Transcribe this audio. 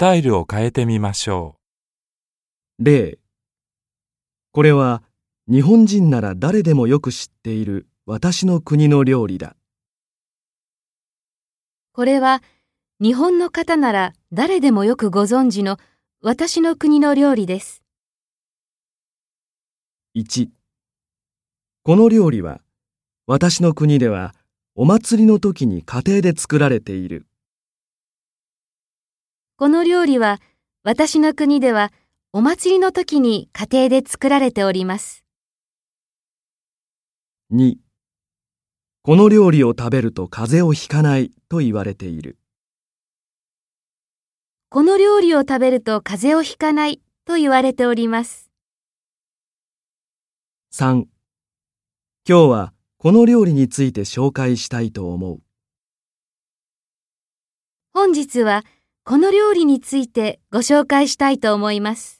タイルを変えてみましょ例これは日本人なら誰でもよく知っている私の国の料理だ。これは日本の方なら誰でもよくご存知の私の国の料理です。1この料理は私の国ではお祭りの時に家庭で作られている。この料理は私の国ではお祭りの時に家庭で作られております。2この料理を食べると風邪をひかないと言われている。この料理を食べると風邪をひかないと言われております。3今日はこの料理について紹介したいと思う。本日はこの料理についてご紹介したいと思います。